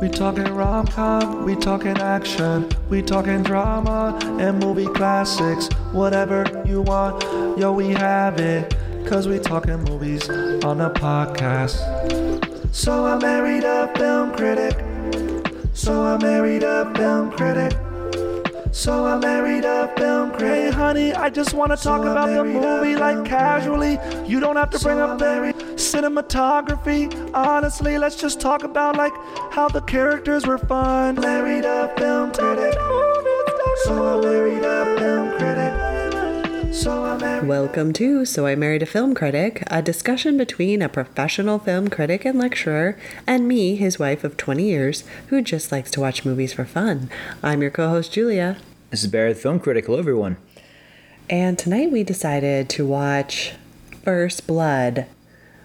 We talking rom com, we talking action, we talking drama and movie classics. Whatever you want, yo, we have it. Cause we talking movies on the podcast. So I married a film critic. So I married a film critic. So I married a film critic. Hey, honey, I just want to talk about the movie like casually. You don't have to bring up the cinematography. Honestly, let's just talk about like how the characters were fun. Married a film critic. So I married a film critic. So I married Welcome to So I Married a Film Critic, a discussion between a professional film critic and lecturer and me, his wife of 20 years, who just likes to watch movies for fun. I'm your co host, Julia. This is Barry, the film critic. Hello, everyone. And tonight we decided to watch First Blood,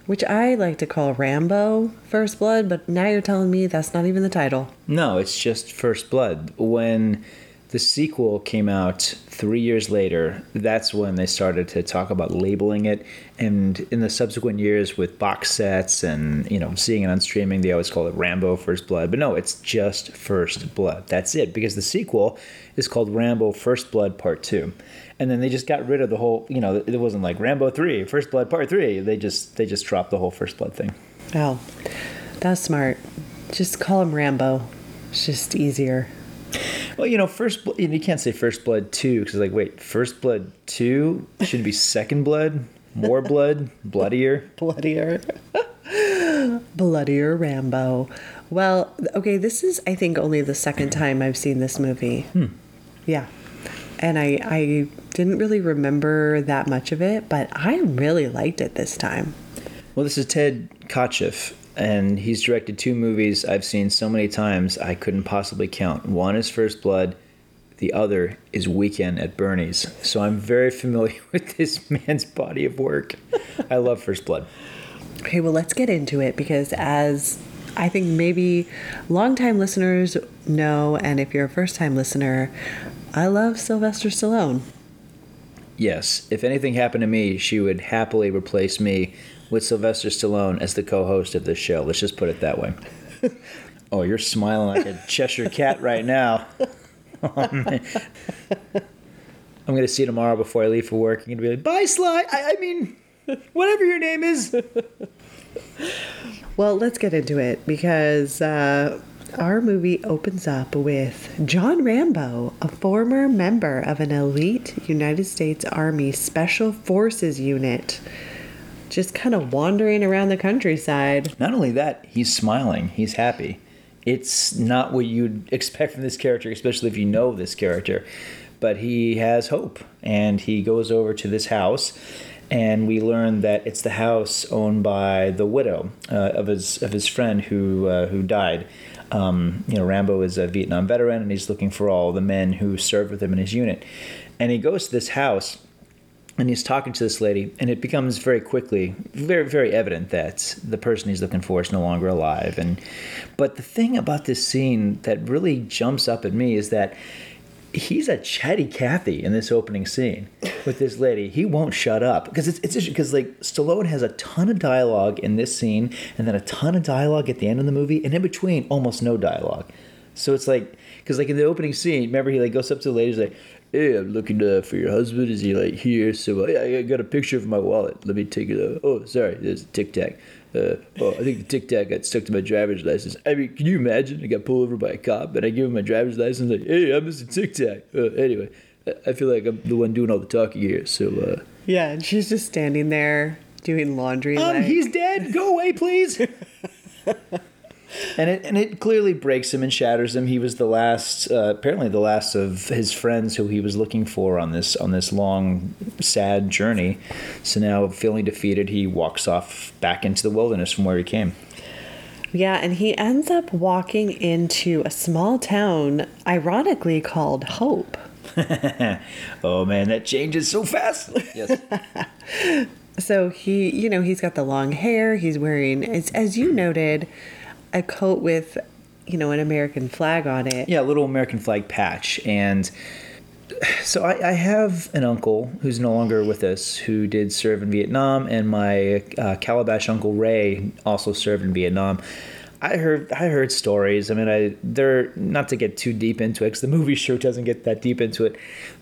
which I like to call Rambo First Blood, but now you're telling me that's not even the title. No, it's just First Blood. When the sequel came out three years later, that's when they started to talk about labeling it. And in the subsequent years, with box sets and you know seeing it on streaming, they always call it Rambo First Blood. But no, it's just First Blood. That's it. Because the sequel is called Rambo First Blood Part Two. And then they just got rid of the whole, you know, it wasn't like Rambo Three, First Blood Part 3. They just they just dropped the whole First Blood thing. Oh, that's smart. Just call him Rambo. It's just easier. Well, you know, first Bl- you can't say First Blood two because like, wait, First Blood two should be Second Blood, more blood, bloodier. bloodier. Bloodier rambo. Well okay this is i think only the second time i've seen this movie. Hmm. Yeah. And i i didn't really remember that much of it but i really liked it this time. Well, this is Ted Kotcheff, and he's directed two movies I've seen so many times I couldn't possibly count. One is First Blood, the other is Weekend at Bernie's. So I'm very familiar with this man's body of work. I love First Blood. okay well let's get into it because as i think maybe longtime listeners know and if you're a first time listener i love sylvester stallone Yes, if anything happened to me, she would happily replace me with Sylvester Stallone as the co-host of this show. Let's just put it that way. oh, you're smiling like a Cheshire cat right now. Oh, man. I'm gonna see you tomorrow before I leave for work. I'm gonna be like, "Bye, Sly." I, I mean, whatever your name is. Well, let's get into it because uh, our movie opens up with John Rambo, a former member of an elite United States Army Special Forces unit, just kind of wandering around the countryside. Not only that, he's smiling. He's happy. It's not what you'd expect from this character, especially if you know this character. But he has hope, and he goes over to this house, and we learn that it's the house owned by the widow uh, of his of his friend who uh, who died. Um, you know, Rambo is a Vietnam veteran, and he's looking for all the men who served with him in his unit. And he goes to this house, and he's talking to this lady, and it becomes very quickly very very evident that the person he's looking for is no longer alive. And but the thing about this scene that really jumps up at me is that he's a chatty Cathy in this opening scene with this lady. He won't shut up because it's it's because like Stallone has a ton of dialogue in this scene, and then a ton of dialogue at the end of the movie, and in between almost no dialogue. So it's like because like in the opening scene, remember he like goes up to the lady, like. Hey, I'm looking uh, for your husband. Is he like here? So uh, I got a picture of my wallet. Let me take it. Uh, oh, sorry, there's a tic tac. Uh, oh, I think the tic tac got stuck to my driver's license. I mean, can you imagine? I got pulled over by a cop, and I give him my driver's license. Like, hey, I'm Mr. Tic Tac. Uh, anyway, I- I feel like I'm the one doing all the talking here. So, uh, Yeah, and she's just standing there doing laundry. um, like- he's dead. Go away, please. and it and it clearly breaks him and shatters him. He was the last, uh, apparently the last of his friends who he was looking for on this on this long, sad journey. So now, feeling defeated, he walks off back into the wilderness from where he came. Yeah, and he ends up walking into a small town, ironically called Hope. oh man, that changes so fast. Yes. So he, you know, he's got the long hair. He's wearing, as, as you noted, a coat with, you know, an American flag on it. yeah, a little American flag patch. And so I, I have an uncle who's no longer with us who did serve in Vietnam, and my uh, Calabash uncle Ray also served in Vietnam. I heard I heard stories. I mean, I they're not to get too deep into it because the movie sure doesn't get that deep into it,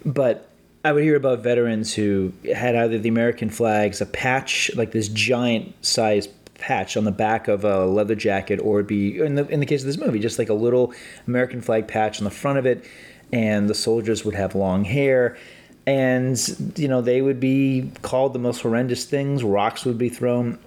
but I would hear about veterans who had either the American flags, a patch like this giant size patch on the back of a leather jacket, or it'd be in the in the case of this movie, just like a little American flag patch on the front of it, and the soldiers would have long hair. And you know they would be called the most horrendous things. Rocks would be thrown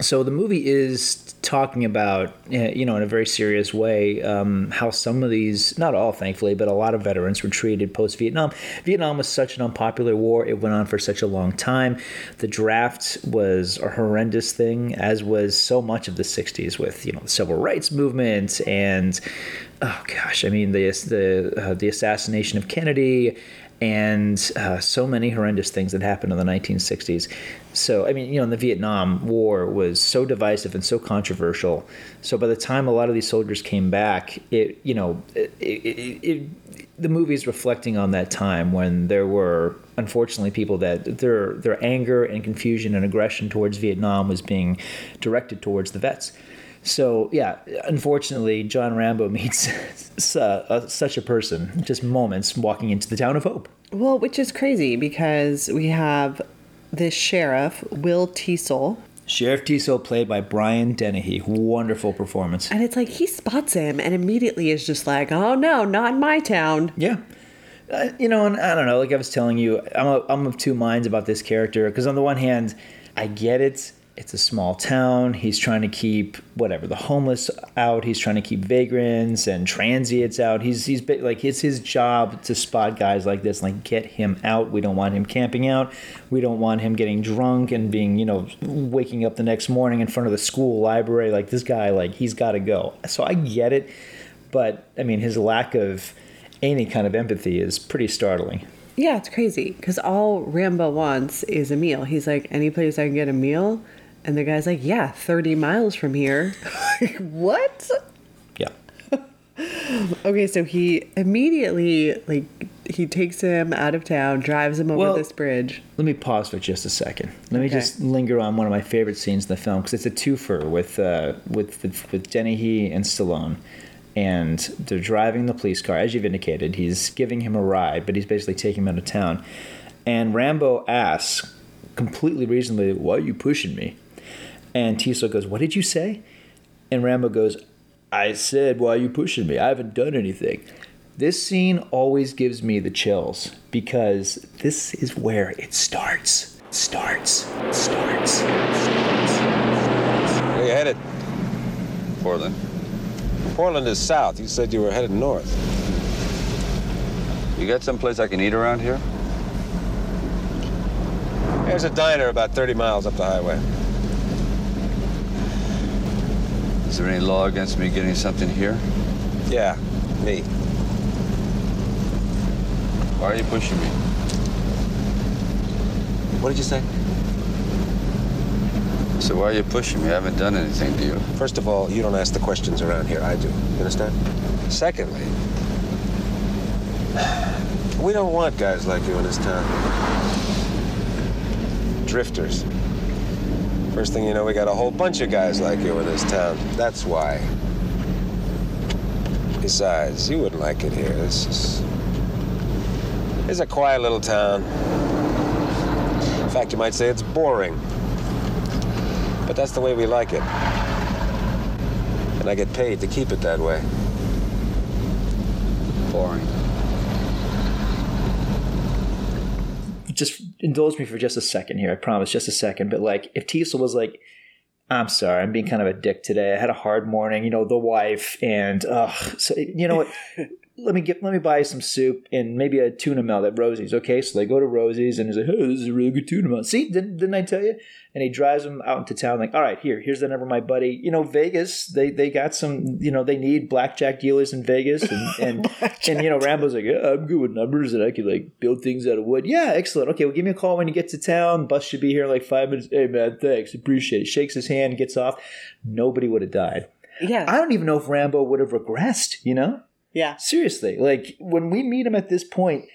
so the movie is talking about eh, you know in a very serious way um, how some of these not all thankfully but a lot of veterans were treated post vietnam vietnam was such an unpopular war. It went on for such a long time. The draft was a horrendous thing as was so much of the 60s with you know the civil rights movement and oh gosh i mean the the uh, the assassination of kennedy and uh, so many horrendous things that happened in the 1960s. So, I mean, you know, the Vietnam War was so divisive and so controversial. So, by the time a lot of these soldiers came back, it, you know, it, it, it, the movie is reflecting on that time when there were, unfortunately, people that their their anger and confusion and aggression towards Vietnam was being directed towards the vets. So yeah, unfortunately, John Rambo meets uh, such a person, just moments walking into the town of Hope. Well, which is crazy because we have this sheriff, Will Teasel. Sheriff Teasel, played by Brian Dennehy. Wonderful performance. And it's like he spots him and immediately is just like, oh no, not in my town. Yeah. Uh, you know, and I don't know, like I was telling you, I'm, a, I'm of two minds about this character because on the one hand, I get it it's a small town. He's trying to keep whatever the homeless out. He's trying to keep vagrants and transients out. He's he's like it's his job to spot guys like this, like get him out. We don't want him camping out. We don't want him getting drunk and being you know waking up the next morning in front of the school library. Like this guy, like he's got to go. So I get it, but I mean his lack of any kind of empathy is pretty startling. Yeah, it's crazy because all Rambo wants is a meal. He's like, any place I can get a meal and the guy's like, yeah, 30 miles from here. what? Yeah. okay, so he immediately, like, he takes him out of town, drives him over well, this bridge. Let me pause for just a second. Let me just linger on one of my favorite scenes in the film because it's a twofer with, uh, with, with, with Dennehy and Stallone and they're driving the police car. As you've indicated, he's giving him a ride, but he's basically taking him out of town. And Rambo asks, completely reasonably, "Why are you pushing me?" And Teasel goes, What did you say? And Rambo goes, I said, Why are you pushing me? I haven't done anything. This scene always gives me the chills because this is where it starts. Starts. Starts. starts. Where you headed? Portland. Portland is south. You said you were headed north. You got someplace I can eat around here? There's a diner about 30 miles up the highway. Is there any law against me getting something here? Yeah, me. Why are you pushing me? What did you say? So why are you pushing me? I haven't done anything to you. First of all, you don't ask the questions around here. I do. You understand? Secondly, we don't want guys like you in this town. Drifters. First thing you know, we got a whole bunch of guys like you in this town. That's why. Besides, you wouldn't like it here. This is. It's a quiet little town. In fact, you might say it's boring. But that's the way we like it. And I get paid to keep it that way. Boring. just indulge me for just a second here. I promise, just a second. But like, if Teasel was like, I'm sorry, I'm being kind of a dick today. I had a hard morning, you know, the wife, and ugh. So you know what? let me get let me buy some soup and maybe a tuna melt at Rosie's. Okay, so they go to Rosie's and he's like, "Hey, this is a really good tuna melt." See, didn't, didn't I tell you? And he drives them out into town. Like, all right, here, here's the number of my buddy. You know, Vegas. They they got some. You know, they need blackjack dealers in Vegas, and and, and you know, Rambo's like, yeah, I'm good with numbers, and I can like build things out of wood. Yeah, excellent. Okay, well, give me a call when you get to town. Bus should be here in like five minutes. Hey, man, thanks, appreciate it. Shakes his hand, gets off. Nobody would have died. Yeah. I don't even know if Rambo would have regressed, you know? Yeah. Seriously, like when we meet him at this point,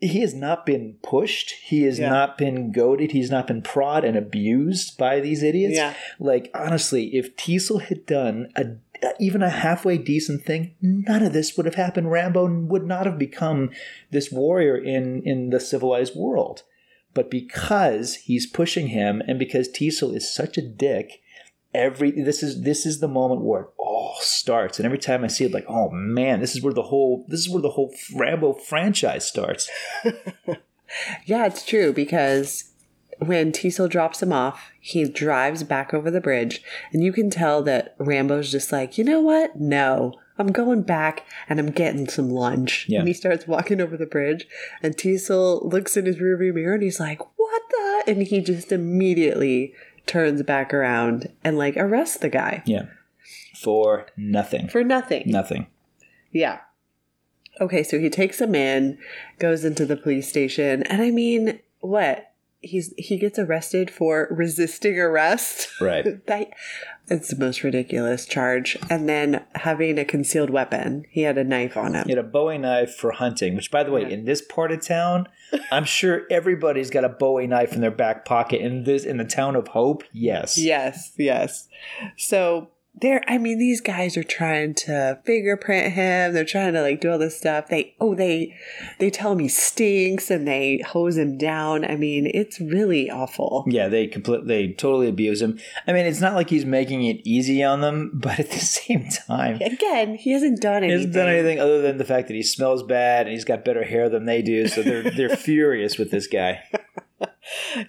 he has not been pushed. He has yeah. not been goaded. He's not been prod and abused by these idiots. Yeah. Like honestly, if Teasel had done a even a halfway decent thing, none of this would have happened. Rambo would not have become this warrior in in the civilized world. But because he's pushing him, and because Teasel is such a dick, every this is this is the moment where it all starts. And every time I see it, like, oh man, this is where the whole this is where the whole Rambo franchise starts. Yeah, it's true because when Teasel drops him off, he drives back over the bridge, and you can tell that Rambo's just like, you know what? No, I'm going back and I'm getting some lunch. Yeah. And he starts walking over the bridge, and Teasel looks in his rearview mirror and he's like, what the? And he just immediately turns back around and like arrests the guy Yeah, for nothing, for nothing. nothing. Yeah. Okay, so he takes him in, goes into the police station, and I mean, what? He's he gets arrested for resisting arrest. Right. that it's the most ridiculous charge. And then having a concealed weapon. He had a knife on him. He had a Bowie knife for hunting, which, by the way, in this part of town, I'm sure everybody's got a Bowie knife in their back pocket. In this, in the town of Hope, yes, Yes, yes. So there I mean these guys are trying to fingerprint him. They're trying to like do all this stuff. They oh they they tell him he stinks and they hose him down. I mean, it's really awful. yeah. They completely, they totally abuse him. I mean, it's not like he's making it easy on them, but at the same time, Again, he hasn't done anything. he hasn't done anything other than the fact that he smells bad and he's got better hair than they do. So they're they're furious with this guy.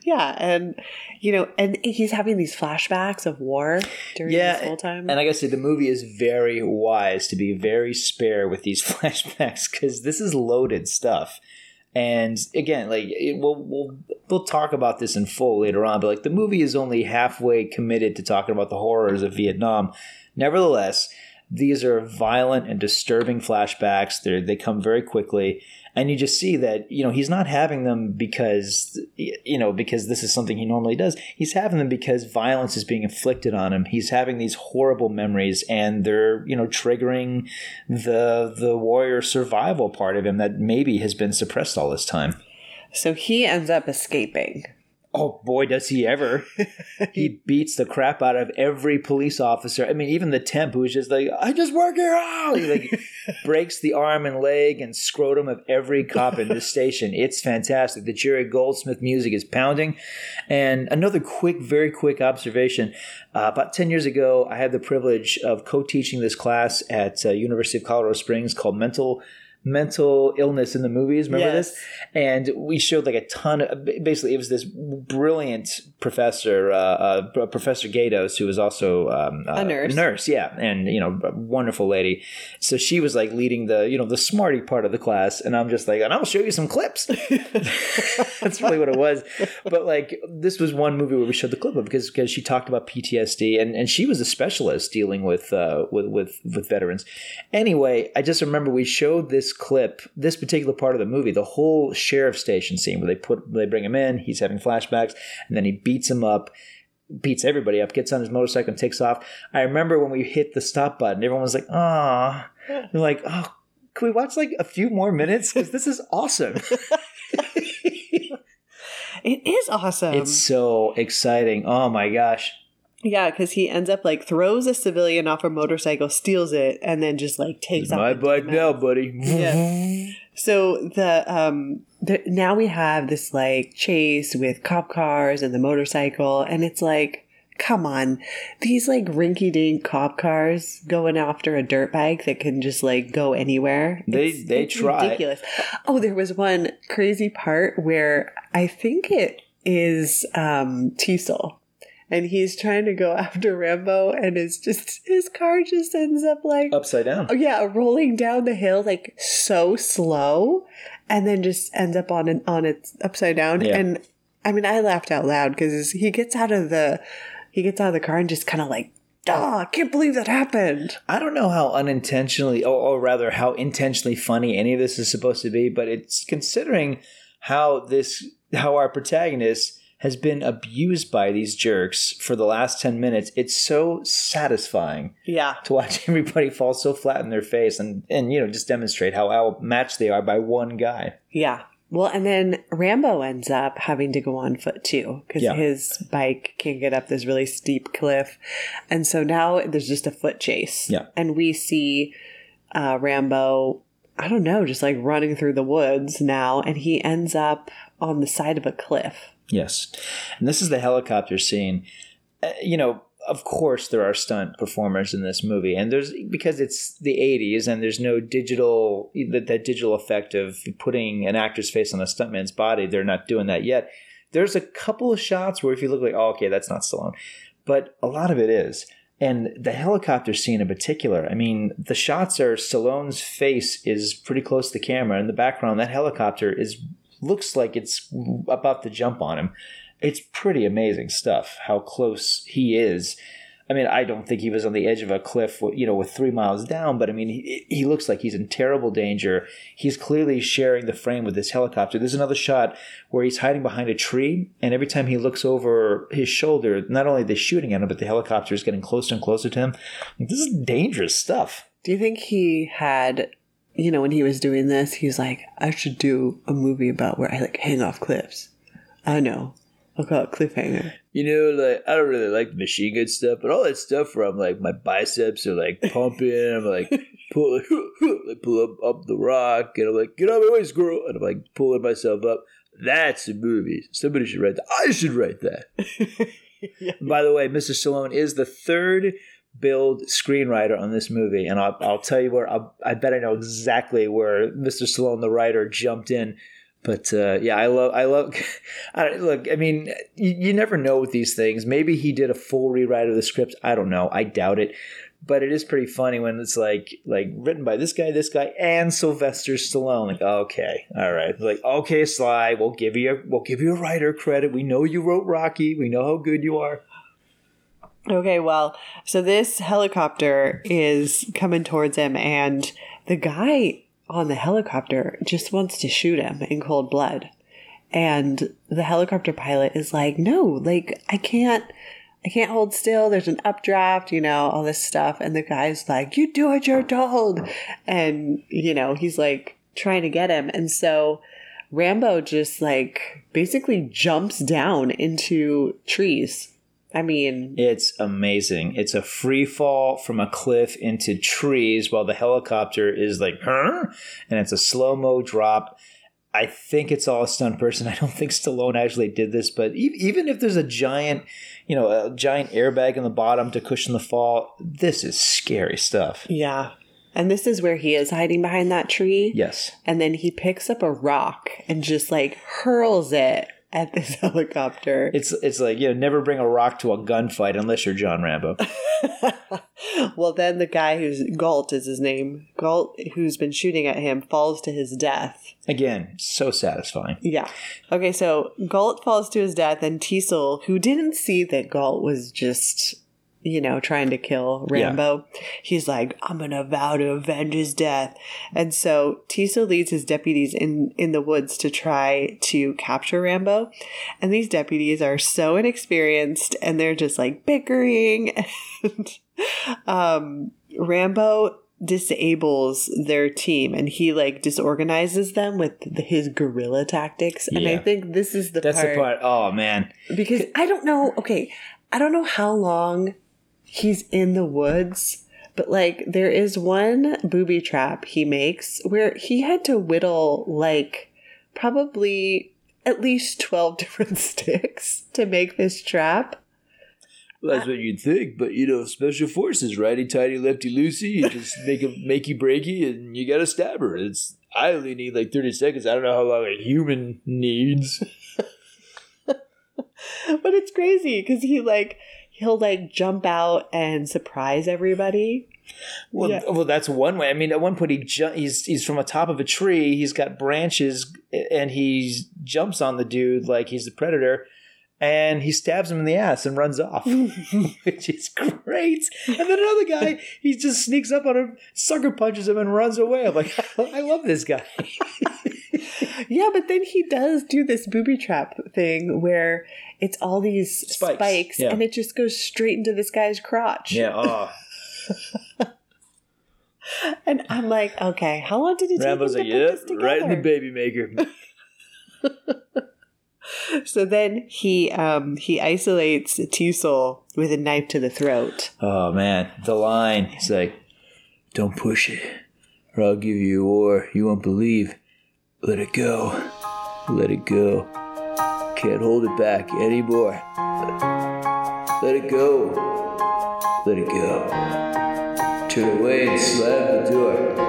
Yeah, and you know, and he's having these flashbacks of war during Yeah, this whole time. And like I said, the movie is very wise to be very spare with these flashbacks because this is loaded stuff. And again, like it, we'll we'll we'll talk about this in full later on, but like the movie is only halfway committed to talking about the horrors of Vietnam. Nevertheless, these are violent and disturbing flashbacks. They they come very quickly, and you just see that you know he's not having them because you know because this is something he normally does. He's having them because violence is being inflicted on him. He's having these horrible memories, and they're you know triggering the the warrior survival part of him that maybe has been suppressed all this time. so he ends up escaping. Oh boy, does he ever! he beats the crap out of every police officer. I mean, even the temp who's just like, "I just work here." Oh! He like breaks the arm and leg and scrotum of every cop in this station. It's fantastic. The Jerry Goldsmith music is pounding. And another quick, very quick observation: uh, about ten years ago, I had the privilege of co-teaching this class at uh, University of Colorado Springs called Mental mental illness in the movies. Remember Yes. this? And we showed like a ton of. Basically, it was this brilliant professor, uh, uh, Professor Gatos, who was also um, uh, A nurse. Nurse, yeah, and you know, a wonderful lady. So she was like leading the you know the smarty part of the class, and I'm just like, and I'll show you some clips. That's really what it was. But like, this was one movie where we showed the clip of because because she talked about PTSD, and and she was a specialist dealing with uh, with with with veterans. Anyway, I just remember we showed this clip, this particular part of the movie, the whole sheriff station scene where they put they bring him in, he's having flashbacks, and then he beats him up. Beats everybody up, gets on his motorcycle and takes off. I remember when we hit the stop button, everyone was like, "Ah," like, "Oh, can we watch like a few more minutes? Because this is awesome." It is awesome. It's so exciting. Oh my gosh. Yeah, because he ends up like throws a civilian off a motorcycle, steals it, and then just like takes off. my bike now, buddy. Yeah. So the um the, now we have this like chase with cop cars and the motorcycle, and it's like, come on, these like rinky dink cop cars going after a dirt bike that can just like go anywhere. They- It's- they it's try. ridiculous. Oh, there was one crazy part where I think it is um Teasel. And he's trying to go after Rambo, and it's just his car just ends up like Upside down. Oh yeah, rolling down the hill like so slow, and then just ends up on an on its upside down. Yeah. And I mean, I laughed out loud because he gets out of the he gets out of the car and just kind of like, oh, I can't believe that happened. I don't know how unintentionally, or, or rather, how intentionally funny any of this is supposed to be, but it's considering how this, how our protagonist has been abused by these jerks for the last 10 minutes. It's so satisfying Yeah, to watch everybody fall so flat in their face and, and you know, just demonstrate how outmatched they are by one guy. yeah, Well, and then Rambo ends up having to go on foot too because Yeah. his bike can't get up this really steep cliff. And so now there's just a foot chase. Yeah. And we see uh, Rambo, I don't know, just like running through the woods now. And he ends up on the side of a cliff. Yes. And this is the helicopter scene. Uh, you know, of course there are stunt performers in this movie and there's because it's the 80s and there's no digital that, that digital effect of putting an actor's face on a stuntman's body. They're not doing that yet. There's a couple of shots where if you look like, oh, okay, that's not Stallone. But a lot of it is. And the helicopter scene in particular, I mean, the shots are Stallone's face is pretty close to the camera. In the background, that helicopter is looks like it's about to jump on him. It's pretty amazing stuff how close he is. I mean, I don't think he was on the edge of a cliff, you know, with three miles down, but I mean, he, he looks like he's in terrible danger. He's clearly sharing the frame with this helicopter. There's another shot where he's hiding behind a tree, and every time he looks over his shoulder, not only they're they shooting at him, but the helicopter is getting closer and closer to him. This is dangerous stuff. Do you think he had, you know, when he was doing this, he was like, I should do a movie about where I like hang off cliffs. I know. I'll call it Cliffhanger. You know, like I don't really like machine gun stuff, but all that stuff where I'm like my biceps are like pumping, I'm like pull like pull up up the rock, and I'm like get out of my way, squirrel, and I'm like pulling myself up. That's a movie. Somebody should write that. I should write that. By the way, Mr. Stallone is the third build screenwriter on this movie, and I'll, I'll tell you where. I'll, I bet I know exactly where Mr. Stallone, the writer, jumped in. But uh, yeah, I love. I love. I, look, I mean, you, you never know with these things. Maybe he did a full rewrite of the script. I don't know. I doubt it. But it is pretty funny when it's like like written by this guy, this guy, and Sylvester Stallone. Like, okay, all right. Like, okay, Sly, we'll give you a, we'll give you a writer credit. We know you wrote Rocky. We know how good you are. Okay, well, so this helicopter is coming towards him, and the guy on the helicopter just wants to shoot him in cold blood. And the helicopter pilot is like, no, like, I can't. I can't hold still. There's an updraft, you know, all this stuff. And the guy's like, You do what you're told. And, you know, he's like trying to get him. And so Rambo just like basically jumps down into trees. I mean, It's amazing. It's a free fall from a cliff into trees while the helicopter is like, huh? And it's a slow mo drop. I think it's all a stunt person. I don't think Stallone actually did this, but e- even if there's a giant, you know, a giant airbag in the bottom to cushion the fall, this is scary stuff. yeah. And this is where he is hiding behind that tree. Yes. And then he picks up a rock and just like hurls it at this helicopter. It's it's like, you know, never bring a rock to a gunfight unless you're John Rambo. well, then the guy who's Galt is his name, Galt, who's been shooting at him, falls to his death. Again, so satisfying. Yeah. Okay, so Galt falls to his death, and Teasel, who didn't see that Galt was just, you know, trying to kill Rambo, he's like, I'm gonna vow to avenge his death. And so Teasel leads his deputies in, in the woods to try to capture Rambo. And these deputies are so inexperienced and they're just like bickering. And um, Rambo disables their team and he like disorganizes them with the, his guerrilla tactics and i think this is the That's part, the part. Oh man. because i don't know okay i don't know how long he's in the woods but like there is one booby trap he makes where he had to whittle like probably at least 12 different sticks to make this trap Well, that's what you'd think, but you know, special forces, righty tighty, lefty loosey, you just make a makey breaky and you gotta stab her. It's I only need like thirty seconds. I don't know how long a human needs. but it's crazy because he like he'll like jump out and surprise everybody Well, Yeah. well, that's one way. I mean, at one point he ju- he's he's from the top of a tree. He's got branches, and he jumps on the dude like he's the predator, and he stabs him in the ass and runs off, which is great. And then another guy, he just sneaks up on him, sucker punches him, and runs away. I'm like, I love this guy. yeah but then he does do this booby trap thing where it's all these Spikes, spikes, yeah. and it just goes straight into this guy's crotch Yeah. Oh, and i'm like okay how long did it take Rambo's him like, to put yeah, this together? right in the baby maker. So then he um he isolates Teasel with a knife to the throat. Oh man, the line. He's like, "Don't push it, or I'll give you a war you won't believe. Let it go, let it go. Can't hold it back anymore. Let it go, let it go. Turn away and slam the door.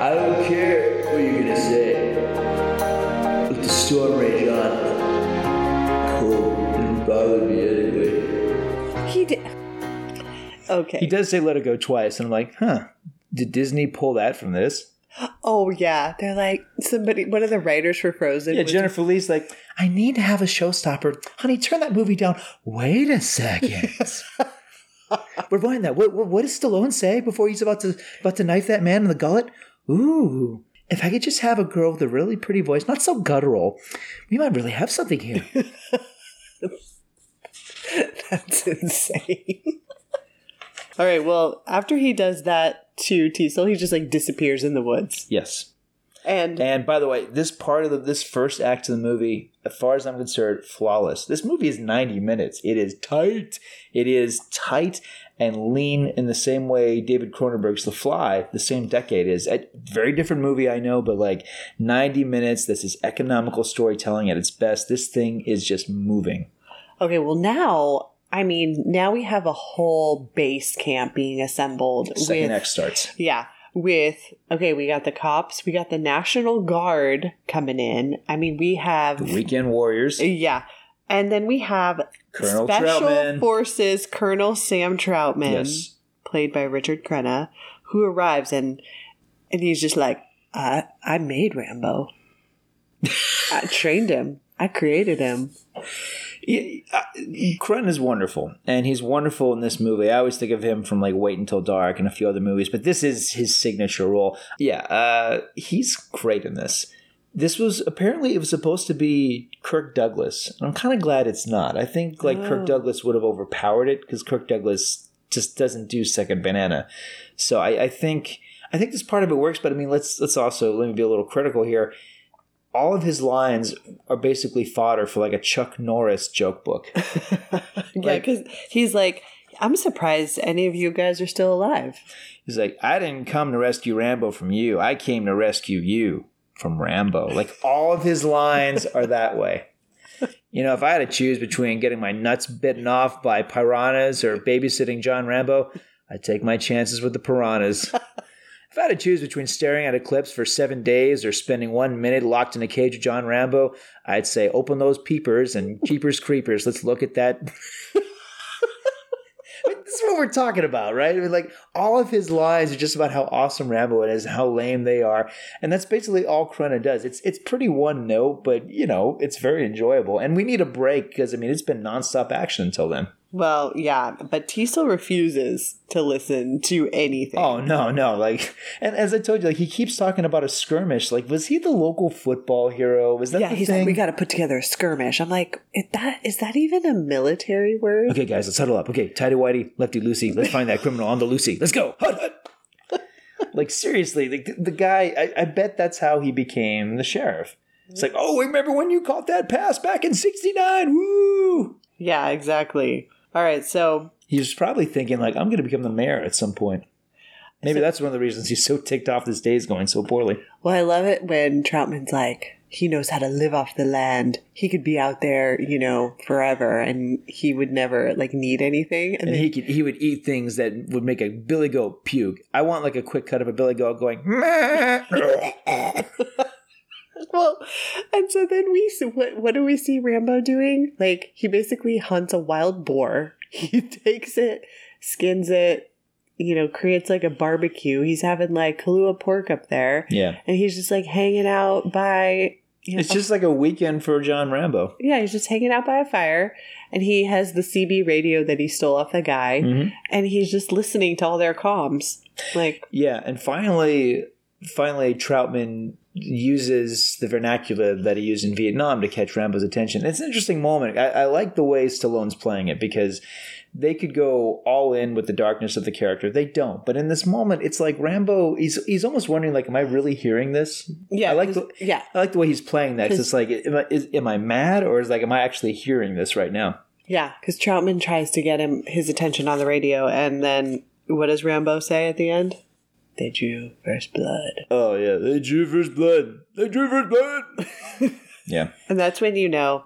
I don't care what you're gonna say. Let the storm rage on. Cold didn't bother me anyway." He did. Okay. He does say "let it go" twice, and I'm like, huh? Did Disney pull that from this? Oh yeah, they're like somebody. One of the writers for Frozen. Yeah, Jennifer Lee's like, I need to have a showstopper. Honey, turn that movie down. Wait a second. Rewind that. What, what, what does Stallone say before he's about to about to knife that man in the gullet? Ooh, if I could just have a girl with a really pretty voice, not so guttural, we might really have something here. That's insane. All right. Well, after he does that to Teasel, he just like disappears in the woods. yes. And And by the way, this part of the, this first act of the movie, as far as I'm concerned, flawless. This movie is 90 minutes. It is tight. It is tight and lean in the same way David Cronenberg's The Fly, the same decade is. A very different movie, I know, but like 90 minutes. This is economical storytelling at its best. This thing is just moving. okay, well now, I mean, now we have a whole base camp being assembled Second with act starts. yeah, with okay, we got the cops, we got the National Guard coming in. I mean, we have Weekend Warriors. yeah. And then we have Colonel Special Troutman. Forces Colonel Sam Troutman, Yes. played by Richard Crenna, who arrives and and he's just like, I I made Rambo. I trained him. I created him. Yeah, uh, Crenna is wonderful, and he's wonderful in this movie. I always think of him from like Wait Until Dark and a few other movies, but this is his signature role. Yeah, uh, he's great in this. This was apparently it was supposed to be Kirk Douglas. and I'm kind of glad it's not. I think like Kirk Oh. Douglas would have overpowered it because Kirk Douglas just doesn't do second banana. So I, I think I think this part of it works, but I mean let's let's also let me be a little critical here all of his lines are basically fodder for like a Chuck Norris joke book. Yeah, Like- because he's like, I'm surprised any of you guys are still alive. He's like, I didn't come to rescue Rambo from you. I came to rescue you from Rambo. Like all of his lines are that way. You know, if I had to choose between getting my nuts bitten off by piranhas or babysitting John Rambo, I'd take my chances with the piranhas. If I had to choose between staring at eclipse for seven days or spending one minute locked in a cage with John Rambo, I'd say open those peepers and jeepers creepers. Let's look at that. This is what we're talking about, right? I mean, like all of his lines are just about how awesome Rambo is, and how lame they are, and that's basically all Crenna does. It's it's pretty one note, but you know it's very enjoyable. And we need a break because I mean it's been nonstop action until then. Well, yeah, but Teasel refuses to listen to anything. Oh no, no! Like, and as I told you, like he keeps talking about a skirmish. Like, was he the local football hero? Was that yeah, the he's thing? like, we got to put together a skirmish. I'm like, is that is that even a military word? Okay, guys, let's huddle up. Okay, tighty whitey, lefty loosey. Let's find that criminal on the loosey. Let's go. Hut hut. like seriously, like the, the guy. I, I bet that's how he became the sheriff. It's like, oh, remember when you caught that pass back in '69? Woo! Yeah, exactly. All right, so he's probably thinking like, I'm going to become the mayor at some point. Maybe that's one of the reasons he's so ticked off this day is going so poorly. well, I love it when Troutman's like, he knows how to live off the land. He could be out there, you know, forever, and he would never like need anything. And, And then, he could he would eat things that would make a billy goat puke. I want like a quick cut of a billy goat going. Well, and so then we see what what do we see Rambo doing? Like he basically hunts a wild boar. He takes it, skins it, you know, creates like a barbecue. He's having like Kalua pork up there, yeah, and he's just like hanging out by. You know, it's just like a weekend for John Rambo. yeah, he's just hanging out by a fire, and he has the CB radio that he stole off the guy, Mhm. and he's just listening to all their comms. Like, Yeah, and finally, finally, Troutman uses the vernacular that he used in Vietnam to catch Rambo's attention. It's an interesting moment. I, I like the way Stallone's playing it because they could go all in with the darkness of the character. They don't. But in this moment, it's like Rambo. He's he's almost wondering, like, am I really hearing this? Yeah, I like the yeah. I like the way he's playing that. it's like, am I, is, am I mad or is like, am I actually hearing this right now? Yeah, because Troutman tries to get him his attention on the radio, and then what does Rambo say at the end? They drew first blood, Oh yeah, they drew first blood. They drew first blood. yeah, and that's when you know,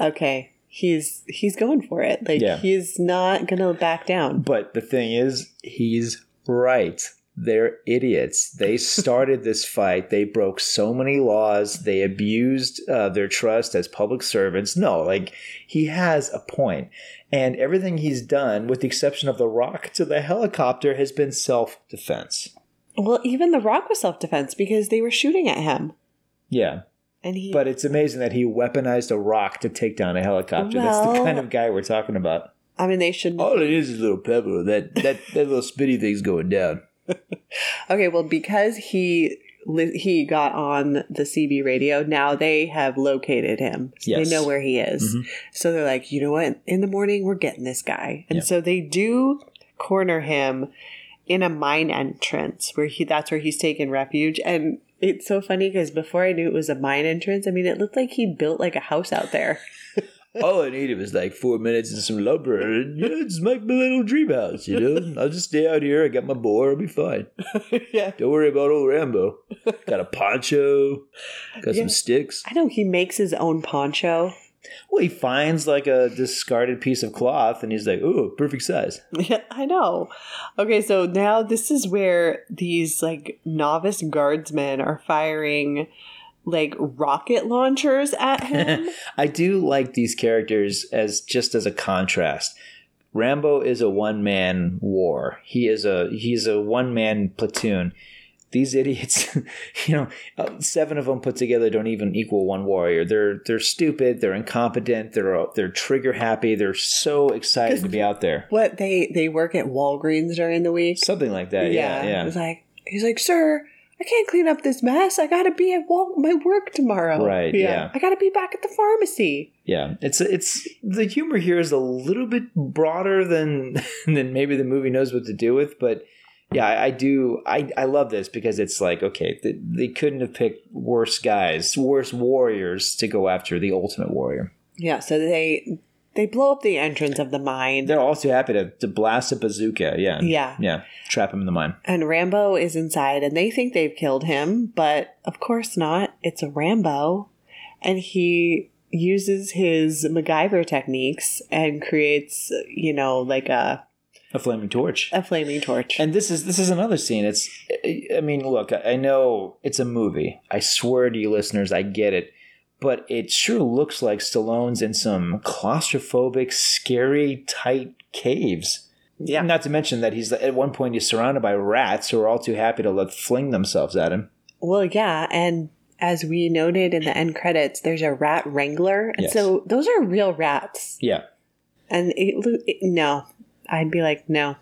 okay, he's he's going for it. Like Yeah. he's not gonna back down. but the thing is, he's right. They're idiots. They started this fight. They broke so many laws. They abused uh, their trust as public servants. No, like he has a point, and everything he's done, with the exception of the rock to the helicopter, has been self-defense. Well, even The Rock was self defense because they were shooting at him, Yeah, and he. but it's amazing that he weaponized a rock to take down a helicopter. That's the kind of guy we're talking about. I mean, they should. All it is is a little pebble. That that that little spitty thing's going down. Okay, well, because he li- he got on the CB radio, now they have located him. Yes. They know where he is. Mhm. So they're like, you know what? In the morning, we're getting this guy. And Yeah. so they do corner him in a mine entrance where he that's where he's taken refuge. And it's so funny because before I knew it was a mine entrance, I mean, it looked like he built like a house out there. All I needed was like four minutes and some lumber, and yeah, just make my little dream house. You know, I'll just stay out here. I got my boar. I'll be fine. yeah. Don't worry about old Rambo. Got a poncho. Got Yeah. some sticks. I know he makes his own poncho. Well, he finds like a discarded piece of cloth, and he's like, "Oh, perfect size." Yeah, I know. Okay, so now this is where these like novice guardsmen are firing like rocket launchers at him. I do like these characters as just as a contrast. Rambo is a one man war. He is a he's a one man platoon. These idiots, you know, uh, seven of them put together don't even equal one warrior. They're they're stupid. They're incompetent. They're they're trigger happy. They're so excited to be out there. what they they work at Walgreens during the week. Something like that. Yeah, It yeah. was like he's like, "Sir, I can't clean up this mess. I got to be at my work tomorrow." Right, yeah. I got to be back at the pharmacy. Yeah, it's it's the humor here is a little bit broader than than maybe the movie knows what to do with, but yeah, I, I do I I love this because it's like okay, they, they couldn't have picked worse guys, worse warriors to go after the ultimate warrior. Yeah, so they they blow up the entrance of the mine. They're also happy to, to blast a bazooka. Yeah, Yeah. yeah, trap him in the mine. And Rambo is inside, and they think they've killed him, but of course not. It's a Rambo, and he uses his MacGyver techniques and creates, you know, like a A flaming torch. a flaming torch. And this is this is another scene. It's I mean, look, I know it's a movie. I swear to you listeners, I get it. But it sure looks like Stallone's in some claustrophobic, scary, tight caves. yeah, Not to mention that he's at one point he's surrounded by rats who are all too happy to let fling themselves at him. well, yeah, and as we noted in the end credits, there's a rat wrangler, and Yes. so those are real rats. Yeah. And it, it, no, I'd be like, no,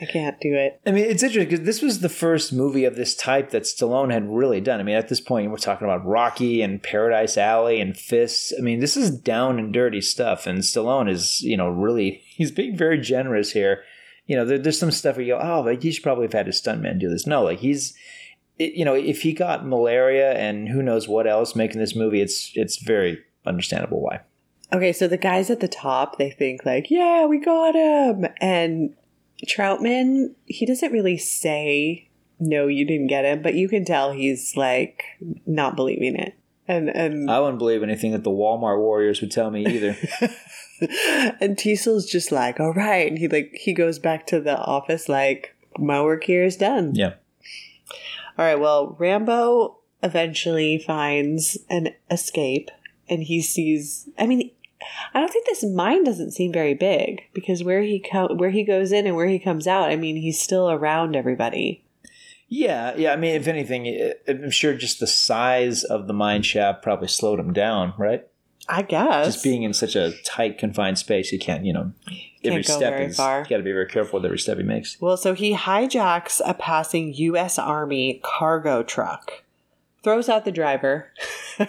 I can't do it. I mean, it's interesting because this was the first movie of this type that Stallone had really done. I mean, at this point, we're talking about Rocky and Paradise Alley and Fists. I mean, this is down and dirty stuff, and Stallone is, you know, really he's being very generous here. You know, there, there's some stuff where you go, oh, like he should probably have had his stuntman do this. No, like he's, it, you know, if he got malaria and who knows what else making this movie, it's it's very understandable why. Okay, so the guys at the top, they think like, yeah, we got him. And Troutman, he doesn't really say, no, you didn't get him, but you can tell he's like not believing it. And and I wouldn't believe anything that the Walmart Warriors would tell me either. and Teasel's just like, all right. And he like he goes back to the office like, my work here is done. yeah. All right, well, Rambo eventually finds an escape and he sees I mean I don't think this mine doesn't seem very big because where he co- where he goes in and where he comes out, I mean, he's still around everybody. Yeah, yeah. I mean, if anything, I'm sure just the size of the mine shaft probably slowed him down, right? I guess. Just being in such a tight, confined space, you can't, you know, every Can't go step very is. far. You got to be very careful with every step he makes. well, so he hijacks a passing U.S. Army cargo truck, throws out the driver.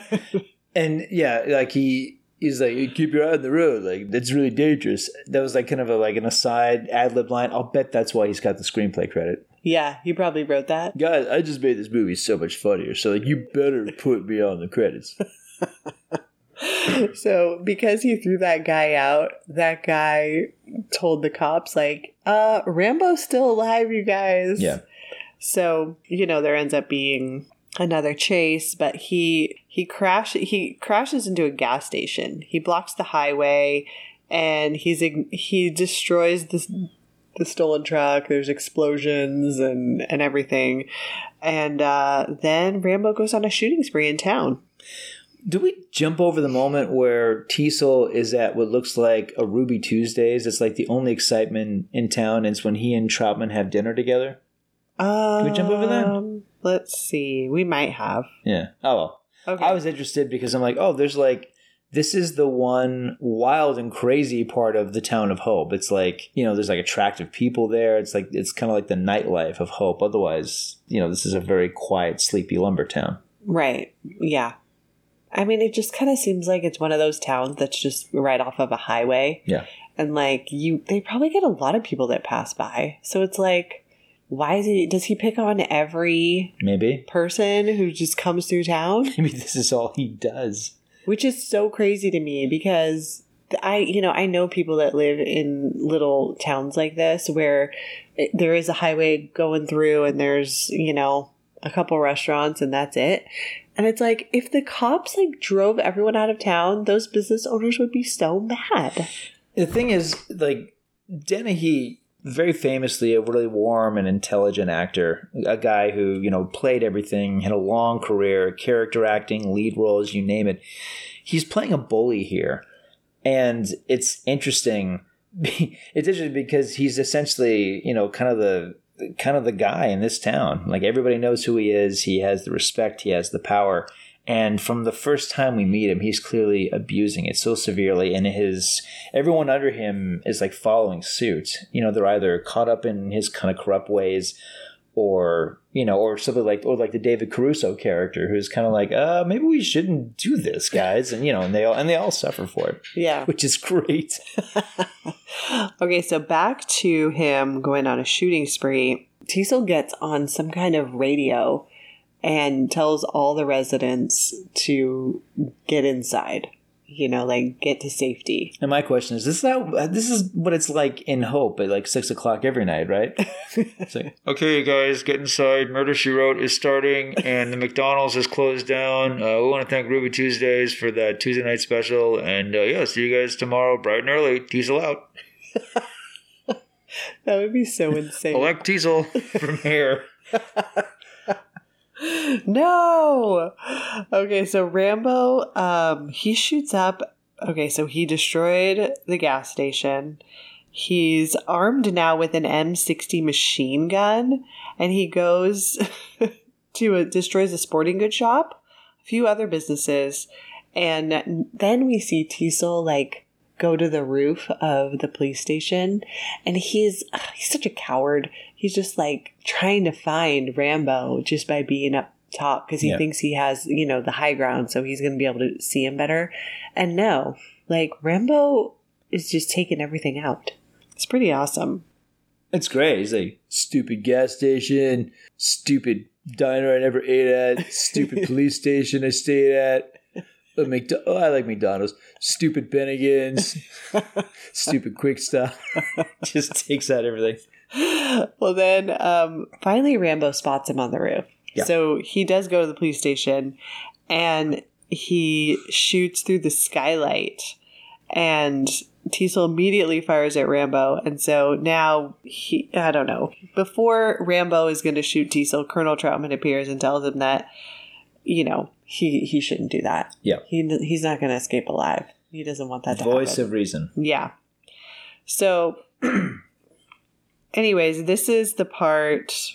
And yeah, like he he's like, "You keep your eye on the road. Like that's really dangerous." That was like kind of a like an aside ad lib line. I'll bet that's why he's got the screenplay credit. Yeah, he probably wrote that. Guys, I just made this movie so much funnier. So like, you better put me on the credits. So because he threw that guy out, that guy told the cops like, "Uh, Rambo's still alive, you guys." Yeah. So you know there ends up being another chase, but he he crash he crashes into a gas station. He blocks the highway, and he's he destroys the the stolen truck. There's explosions and and everything, and uh, then Rambo goes on a shooting spree in town. Do we jump over the moment where Teasel is at what looks like a Ruby Tuesdays? It's like the only excitement in town. And it's when he and Troutman have dinner together. Um, we jump over that? Let's see. We might have. Yeah. Oh well. Okay. I was interested because I'm like, oh, there's like this is the one wild and crazy part of the town of Hope. It's like you know, there's like attractive people there. It's like it's kind of like the nightlife of Hope. Otherwise, you know, this is a very quiet, sleepy lumber town. Right. Yeah. I mean, it just kind of seems like it's one of those towns that's just right off of a highway. Yeah. And like you, they probably get a lot of people that pass by. So it's like, why is he? Does he pick on every Maybe. person who just comes through town? Maybe this is all he does. Which is so crazy to me because I, you know, I know people that live in little towns like this where there is a highway going through and there's, you know, a couple restaurants and that's it. And it's like if the cops like drove everyone out of town, those business owners would be so mad. The thing is, like Dennehy, very famously a really warm and intelligent actor, a guy who you know played everything, had a long career, character acting, lead roles, you name it. He's playing a bully here, and it's interesting. It's interesting because he's essentially you know kind of the kind of the guy in this town. Like everybody knows who he is. He has the respect. He has the power. And from the first time we meet him, he's clearly abusing it so severely, and his everyone under him is like following suit. You know, they're either caught up in his kind of corrupt ways, or you know, or something like, or like the David Caruso character, who's kind of like, uh, maybe we shouldn't do this, guys, and you know, and they all and they all suffer for it, Yeah. which is great. Okay, so back to him going on a shooting spree. Teasel gets on some kind of radio and tells all the residents to get inside. You know, like get to safety. And my question is: This is how this is what it's like in Hope at like six o'clock every night, right? like, okay, you guys, get inside. Murder She Wrote is starting, and the McDonald's is closed down. Uh, we want to thank Ruby Tuesdays for that Tuesday night special, and uh, yeah, see you guys tomorrow, bright and early. Teasel out. That would be so insane. Elect Teasel from here. no. Okay, so Rambo, um, he shoots up. Okay, so he destroyed the gas station. He's armed now with an M60 machine gun, and he goes to a, destroys a sporting goods shop, a few other businesses, and then we see Teasel like go to the roof of the police station, and he's ugh, he's such a coward. He's just like trying to find Rambo just by being up top because he thinks he has you know the high ground, so he's gonna be able to see him better. And no, like Rambo is just taking everything out. It's pretty awesome. It's great. He's like, stupid gas station, stupid diner I never ate at, stupid police station I stayed at. A McDo- oh, I like McDonald's. Stupid Bennigan's, stupid Quick Stop. Just takes out everything. well, then um, finally Rambo spots him on the roof. Yeah. So he does go to the police station and he shoots through the skylight. And Teasel immediately fires at Rambo. And so now he, I don't know, before Rambo is going to shoot Teasel, Colonel Troutman appears and tells him that, you know, he, he shouldn't do that. Yeah. He, he's not going to escape alive. He doesn't want that to Voice happen. of reason. Yeah. So, anyways, this is the part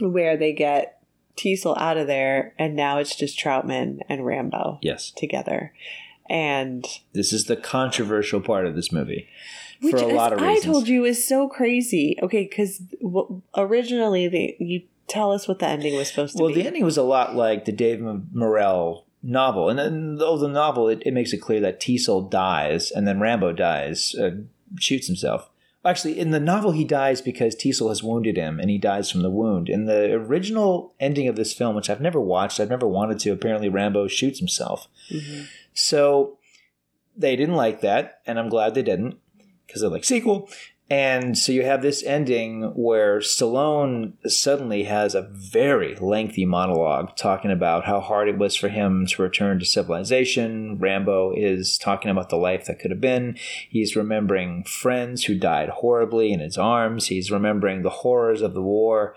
where they get Teasel out of there, and now it's just Troutman and Rambo Yes. together. And This is the controversial part of this movie. which for a lot of reasons. I told you is so crazy. Okay, because w- originally they you tell us what the ending was supposed to Well, be. Well, the ending was a lot like the Dave Morrell novel, and then though the novel it, it makes it clear that Teasel dies, and then Rambo dies, uh, shoots himself. Actually, in the novel, he dies because Teasel has wounded him, and he dies from the wound. In the original ending of this film, which I've never watched, I've never wanted to, apparently Rambo shoots himself. So they didn't like that, and I'm glad they didn't because they're like sequel. And so you have this ending where Stallone suddenly has a very lengthy monologue talking about how hard it was for him to return to civilization. Rambo is talking about the life that could have been. He's remembering friends who died horribly in his arms. He's remembering the horrors of the war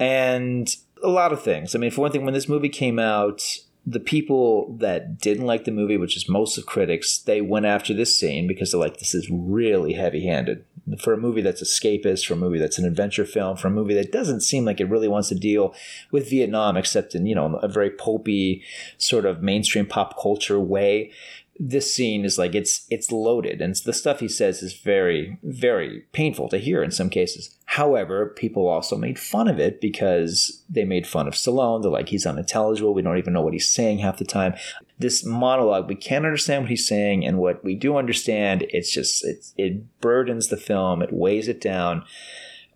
and a lot of things. I mean, for one thing, when this movie came out, the people that didn't like the movie, which is most of critics, they went after this scene because they're like, this is really heavy handed. For a movie that's escapist, for a movie that's an adventure film, for a movie that doesn't seem like it really wants to deal with Vietnam, except in, you know, a very pulpy sort of mainstream pop culture way this scene is like it's it's loaded. And the stuff he says is very very painful to hear in some cases. However people also made fun of it because they made fun of Stallone. They're like he's unintelligible. We don't even know what he's saying half the time this monologue we can't understand what he's saying and what we do understand it's just it, it burdens the film it weighs it down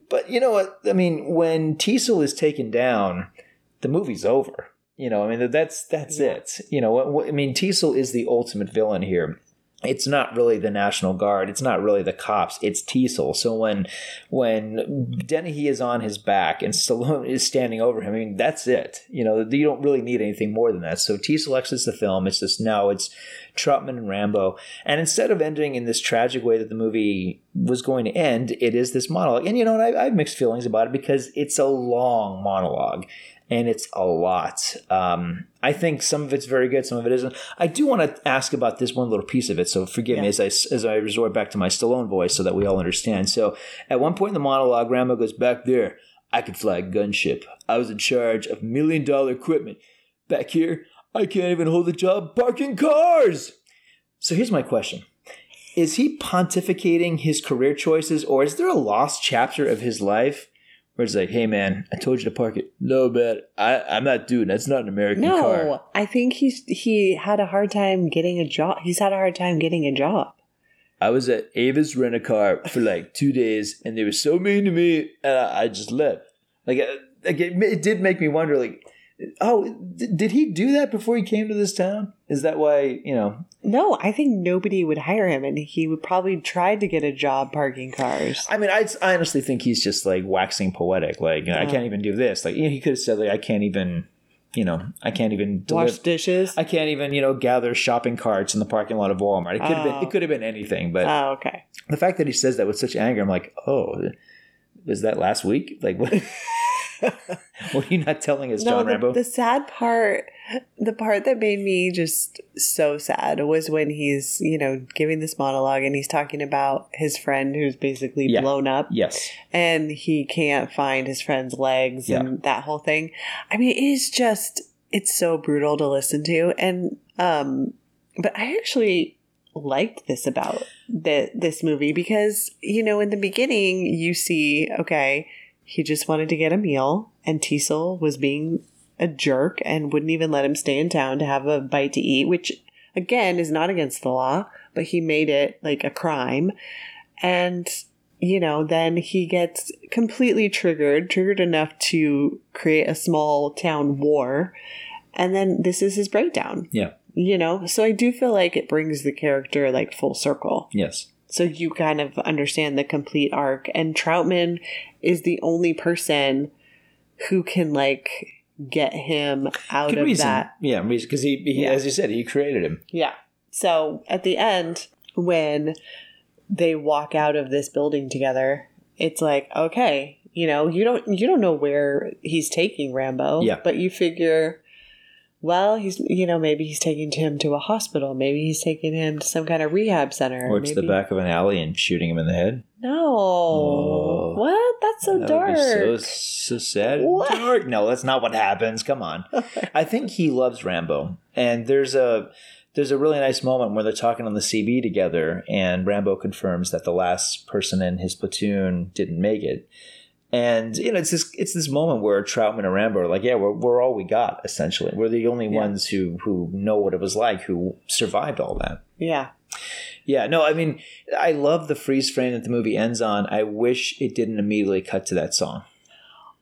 but you know what i mean when Teasel is taken down the movie's over you know, I mean, that's that's it. You know, I mean, Teasel is the ultimate villain here. It's not really the National Guard. It's not really the cops. It's Teasel. So when when Dennehy is on his back and Stallone is standing over him, I mean, that's it. You know, you don't really need anything more than that. So Teasel exits the film. It's just now it's Troutman and Rambo. And instead of ending in this tragic way that the movie was going to end, it is this monologue. And you know, I, I have mixed feelings about it because it's a long monologue and it's a lot. Um, I think some of it's very good, some of it isn't. I do want to ask about this one little piece of it, so forgive Yeah. me as I as I resort back to my Stallone voice, so that we all understand. So, at one point in the monologue, Rambo goes back there. I could fly a gunship. I was in charge of million dollar equipment. Back here, I can't even hold a job parking cars. So here's my question. Is he pontificating his career choices, or is there a lost chapter of his life where it's like, hey man, I told you to park it. No, man, I, I'm not doing that. It's not an American No, car. I think he's he had a hard time getting a job. He's had a hard time getting a job. I was at Avis Rent a Car for like two days, and they were so mean to me, and I, I just left. Like, like it, it did make me wonder, like, oh, d- did he do that before he came to this town? Is that why you know? No, I think nobody would hire him, and he would probably try to get a job parking cars. I mean, I, I honestly think he's just like waxing poetic. Like, you know, I can't even do this. Like, you know, he could have said, like, I can't even, you know, I can't even Wash dishes. I can't even, you know, gather shopping carts in the parking lot of Walmart. It could have been, Oh. it could have been anything. But Oh, okay. the fact that he says that with such anger, I'm like, oh, was that last week? Like, what? what are you not telling us, John the, Rambo? the sad part, the part that made me just so sad was when he's, you know, giving this monologue and he's talking about his friend who's basically Yeah. blown up yes. and he can't find his friend's legs Yeah. and that whole thing. I mean, it is just it's so brutal to listen to and um but I actually liked this about the this movie because you know in the beginning you see okay he just wanted to get a meal and Teasel was being a jerk and wouldn't even let him stay in town to have a bite to eat which again is not against the law but he made it like a crime and you know, then he gets completely triggered, triggered enough to create a small town war. And then this is his breakdown, Yeah. you know? So I do feel like it brings the character like full circle. Yes. So you kind of understand the complete arc. And Troutman is the only person who can like get him out Good of reason. that Yeah, because he, he Yeah. as you said, he created him. yeah. So at the end, when they walk out of this building together, it's like, okay, you know, you don't you don't know where he's taking Rambo. Yeah. But you figure, well, he's you know, maybe he's taking him to a hospital, maybe he's taking him to some kind of rehab center. Or it's the back of an alley and shooting him in the head. No. Oh. what? That's so That dark. so so sad. What? Dark. No, that's not what happens. Come on. I think he loves Rambo, and there's a there's a really nice moment where they're talking on the CB together, and Rambo confirms that the last person in his platoon didn't make it. And you know, it's this it's this moment where Troutman and Rambo are like, yeah, we're, we're all we got essentially. We're the only ones who who know what it was like, who survived all that. Yeah. Yeah, no, I mean, I love the freeze frame that the movie ends on. I wish it didn't immediately cut to that song.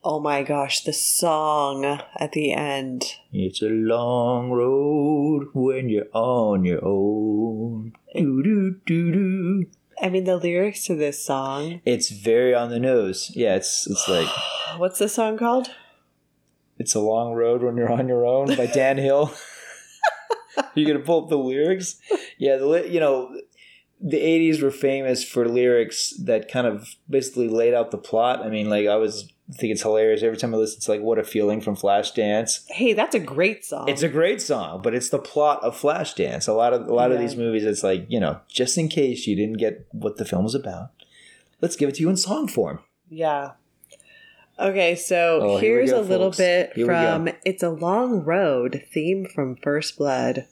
Oh my gosh, the song at the end. It's a long road when you're on your own. Doo doo doo doo. I mean, the lyrics to this song. It's very on the nose. Yeah, it's it's like What's the song called? it's a long road when you're on your own by Dan Hill. you gonna pull up the lyrics? Yeah, the you know the '80s were famous for lyrics that kind of basically laid out the plot. I mean, like I was I think it's hilarious every time I listen to like "What a Feeling" from Flashdance. Hey, that's a great song. It's a great song, but it's the plot of Flashdance. A lot of a lot of these movies, it's like you know, just in case you didn't get what the film was about, let's give it to you in song form. Yeah. Okay, so Oh, here here's go, a little bit Here from It's a Long Road theme from First Blood.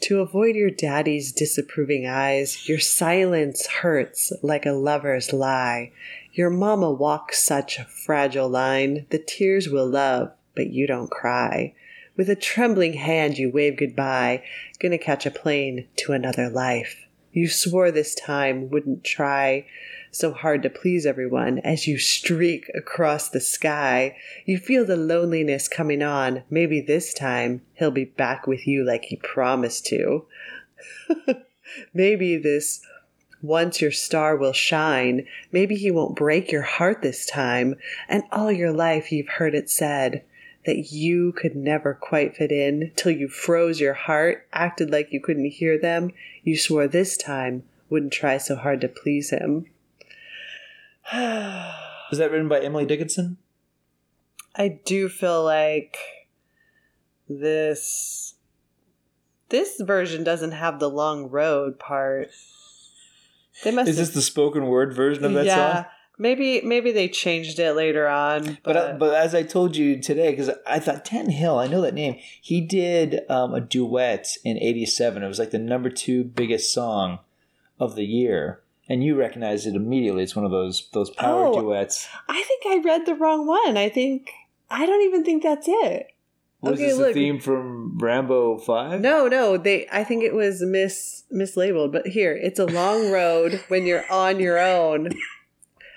To avoid your daddy's disapproving eyes, your silence hurts like a lover's lie. Your mama walks such a fragile line, the tears will love, but you don't cry. With a trembling hand, you wave goodbye, gonna catch a plane to another life. You swore this time wouldn't try so hard to please everyone as you streak across the sky. You feel the loneliness coming on. Maybe this time he'll be back with you like he promised to. Maybe this once your star will shine. Maybe he won't break your heart this time. And all your life you've heard it said that you could never quite fit in till you froze your heart, acted like you couldn't hear them. You swore this time wouldn't try so hard to please him. Was that written by Emily Dickinson? I do feel like this this version doesn't have the long road part. They must Is this the spoken word version of that yeah, song? maybe maybe they changed it later on. But But, uh, but as I told you today, because I thought Dan Hill, I know that name. He did um, a duet in '87. It was like the number two biggest song of the year, and you recognized it immediately. It's one of those those power Oh. duets. I think I read the wrong one. I think I don't even think that's it. Was Okay, this look. the theme from Rambo Five? No, no, they I think it was mis mislabeled, but here, it's a long road when you're on your own.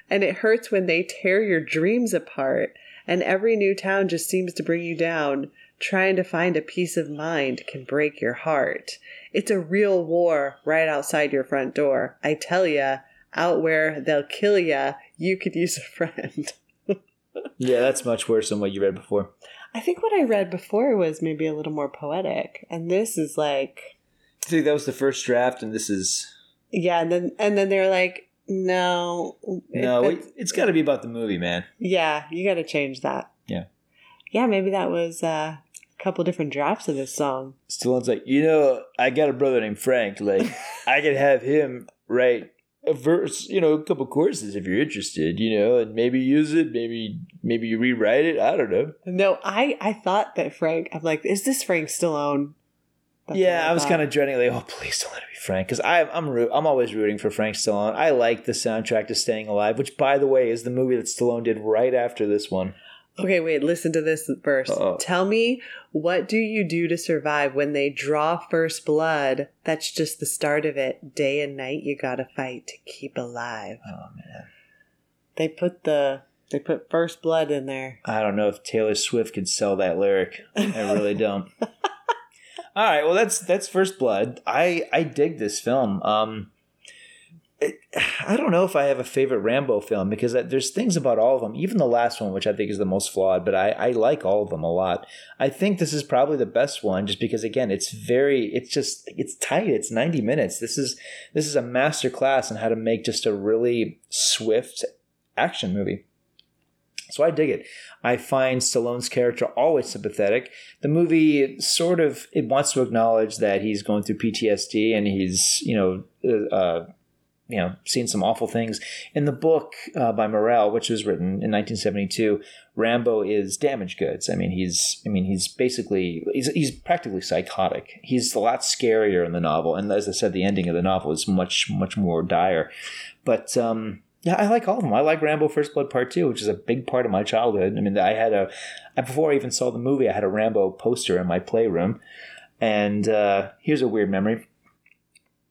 And it hurts when they tear your dreams apart, and every new town just seems to bring you down. Trying to find a peace of mind can break your heart. It's a real war right outside your front door. I tell ya, out where they'll kill ya, you could use a friend. Yeah, that's much worse than what you read before. I think what I read before was maybe a little more poetic, and this is like I think that was the first draft, and this is Yeah, and then and then they're like, no, no. it- It, it's got to be about the movie, man. yeah, you got to change that. Yeah. yeah, maybe that was uh, a couple different drafts of this song. Stallone's like, you know, I got a brother named Frank. Like, I could have him write a verse, you know, a couple courses if you're interested, you know, and maybe use it, maybe maybe you rewrite it. I don't know. No, I I thought that Frank. I'm like, is this Frank Stallone? That's yeah, what I was kind of dreading like, oh, please don't let it be Frank, because I'm I'm root, I'm always rooting for Frank Stallone. I like the soundtrack to Staying Alive, which, by the way, is the movie that Stallone did right after this one. Okay, wait. Listen to this verse. Uh-oh. Tell me, what do you do to survive when they draw first blood? That's just the start of it. Day and night, you gotta fight to keep alive. Oh man, They put the they put first blood in there. I don't know if Taylor Swift could sell that lyric. I really don't. All right, well that's that's First Blood. I I dig this film. Um, I don't know if I have a favorite Rambo film because there's things about all of them, even the last one, which I think is the most flawed. But I I like all of them a lot. I think this is probably the best one, just because again, it's very, it's just, it's tight. It's 90 minutes. This is this is a master class in how to make just a really swift action movie. So I dig it. I find Stallone's character always sympathetic. The movie sort of it wants to acknowledge that he's going through PTSD and he's you know uh, uh, you know seen some awful things. In the book uh, by Morrell, which was written in 1972, Rambo is damaged goods. I mean he's I mean he's basically he's he's practically psychotic. He's a lot scarier in the novel, and as I said, the ending of the novel is much much more dire. But um, Yeah, I like all of them. I like Rambo First Blood Part 2, which is a big part of my childhood. I mean, I had a, before I even saw the movie, I had a Rambo poster in my playroom. And uh, here's a weird memory.